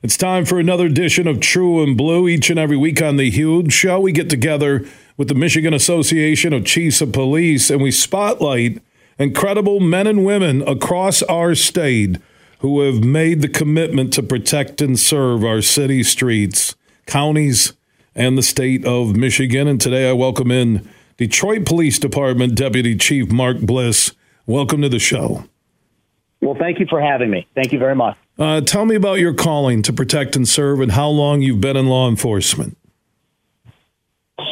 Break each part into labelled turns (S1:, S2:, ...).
S1: It's time for another edition of True and Blue. Each and every week on The Huge Show, we get together with the Michigan Association of Chiefs of Police and we spotlight incredible men and women across our state who have made the commitment to protect and serve our city streets, counties, and the state of Michigan. And today I welcome in Detroit Police Department Deputy Chief Mark Bliss. Welcome to the show.
S2: Well, thank you for having me. Thank you very much.
S1: Uh, tell me about your calling to protect and serve and how long you've been in law enforcement.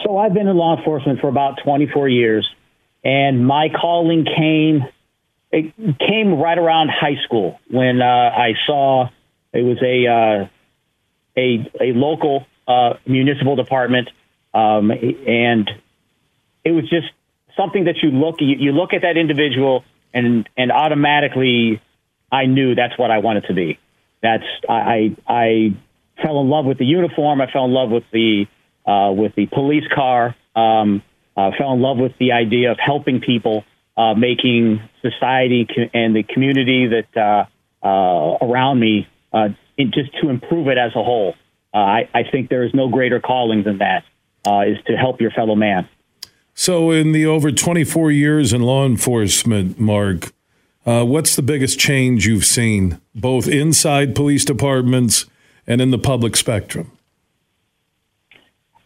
S2: So, I've been in law enforcement for about 24 years, and my calling came it came right around high school when uh, I saw it was a uh, a, a local uh, municipal department, um, and it was just something that you look you, you look at that individual and and automatically I knew that's what I wanted to be. That's I I, fell in love with the uniform. I fell in love with the uh, with the police car. Um, uh, fell in love with the idea of helping people, uh, making society and the community that uh, uh, around me uh, in, just to improve it as a whole. I, I think there is no greater calling than that is to help your fellow man.
S1: So, in the over 24 years in law enforcement, Mark, uh, what's the biggest change you've seen, both inside police departments and in the public spectrum?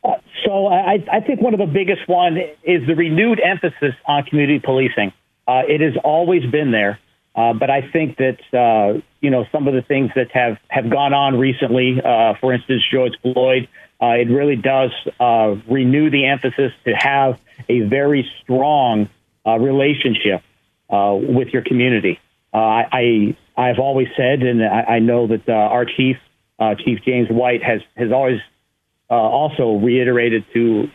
S2: Uh, so, I, I, think one of the biggest one is the renewed emphasis on community policing. Uh, it has always been there, uh, but I think that uh, you know some of the things that have have gone on recently, for instance, George Floyd it really does renew the emphasis to have a very strong relationship uh, with your community. Uh, I, I have always said, and I, I know that uh, our chief, Chief James White, has has always also reiterated to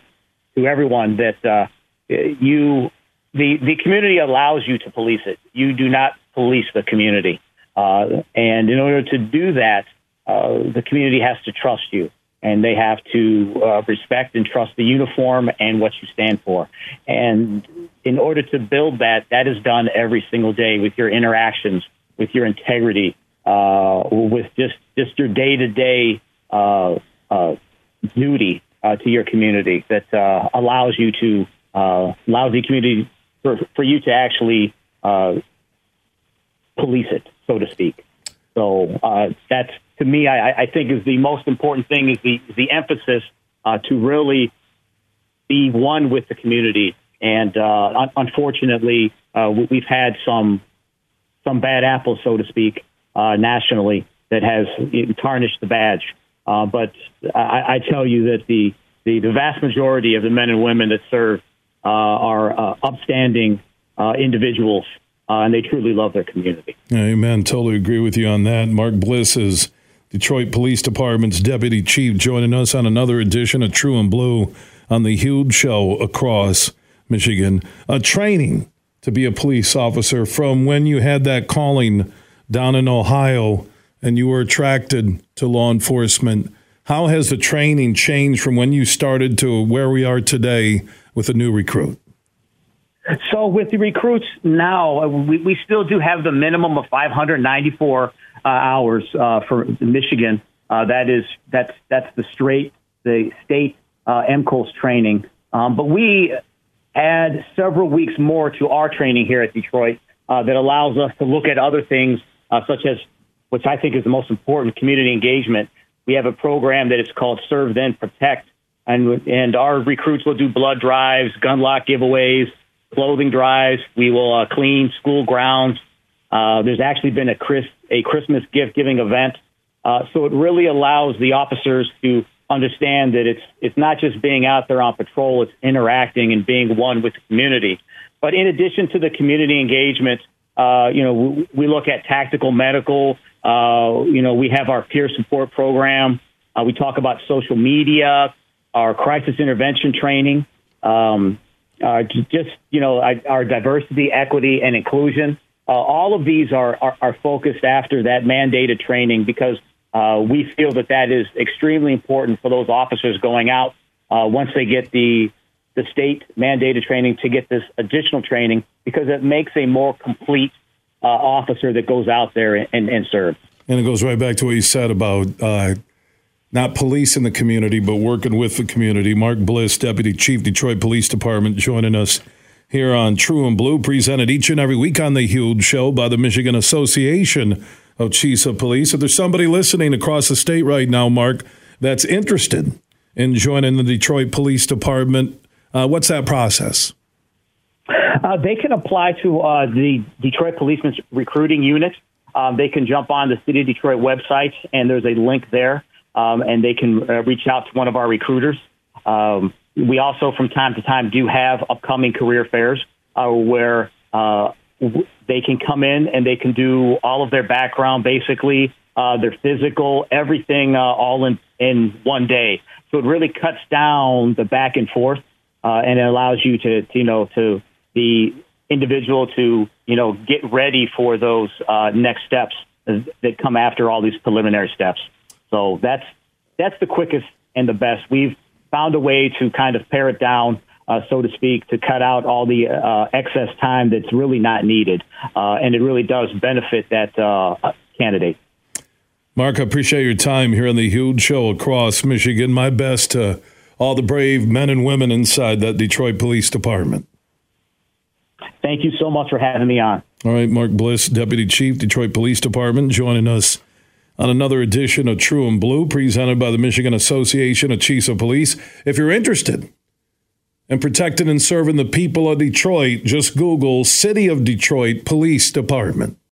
S2: to everyone that you the the community allows you to police it. You do not police the community, and in order to do that, the community has to trust you and they have to uh, respect and trust the uniform and what you stand for. And in order to build that, that is done every single day with your interactions, with your integrity, uh, with just just your day to day duty uh, to your community that uh, allows you to uh, allows the community for, for you to actually uh, police it, so to speak. So that's to me, I, I think is the most important thing is the the emphasis uh, to really be one with the community. And uh, un- unfortunately, uh, we've had some some bad apples, so to speak, uh, nationally that has tarnished the badge. Uh, but I, I, tell you that the, the, the vast majority of the men and women that serve uh, are upstanding individuals. and they truly love their community.
S1: Amen. Totally agree with you on that. Mark Bliss is Detroit Police Department's Deputy Chief, joining us on another edition of True and Blue on the huge show across Michigan. A training to be a police officer from when you had that calling down in Ohio and you were attracted to law enforcement. How has the training changed from when you started to where we are today with a new recruit?
S2: So, with the recruits now, we, we still do have the minimum of 594 uh, hours uh, for Michigan. Uh, that is that's that's the straight the state uh, MCOLES training. Um, but we add several weeks more to our training here at Detroit uh, that allows us to look at other things uh, such as which I think is the most important community engagement. We have a program that is called Serve Then Protect, and and our recruits will do blood drives, gun lock giveaways, clothing drives. We will uh, clean school grounds. Uh, there's actually been a, Chris, a Christmas gift giving event. Uh, so it really allows the officers to understand that it's it's not just being out there on patrol; it's interacting and being one with the community. But in addition to the community engagement, uh, you know, we, we, look at tactical medical. Uh, you know, we have our peer support program. Uh, we talk about social media, our crisis intervention training, um, uh, just you know, our diversity, equity, and inclusion. Uh, all of these are, are, are, focused after that mandated training because uh, we feel that that is extremely important for those officers going out uh, once they get the the state mandated training to get this additional training because it makes a more complete uh, officer that goes out there and, and serves.
S1: And it goes right back to what you said about uh, not in the community, but working with the community. Mark Bliss, Deputy Chief, Detroit Police Department, joining us here on True and Blue, presented each and every week on the Huge Show by the Michigan Association of Police. If there's somebody listening across the state right now, Mark, that's interested in joining the Detroit Police Department, uh, what's that process?
S2: Uh, they can apply to uh, the Detroit Policemen's Recruiting Unit. Um, they can jump on the City of Detroit website, and there's a link there, um, and they can uh, reach out to one of our recruiters. Um, we also, from time to time, do have upcoming career fairs uh, where uh, they can come in and they can do all of their background, basically uh, their physical, everything, all in in one day. So it really cuts down the back and forth, and it allows you to, to you know to the individual to you know get ready for those uh, next steps that come after all these preliminary steps. So that's that's the quickest and the best. We've found a way to kind of pare it down, uh, so to speak, to cut out all the uh, excess time that's really not needed, uh, and it really does benefit that uh, candidate.
S1: Mark, I appreciate your time here on the huge show across Michigan. My best to all the brave men and women inside that Detroit Police Department.
S2: Thank you so much for having me on.
S1: All right, Mark Bliss, Deputy Chief, Detroit Police Department, joining us on another edition of True and Blue, presented by the Michigan Association of Chiefs of Police. If you're interested in protecting and serving the people of Detroit, just Google City of Detroit Police Department.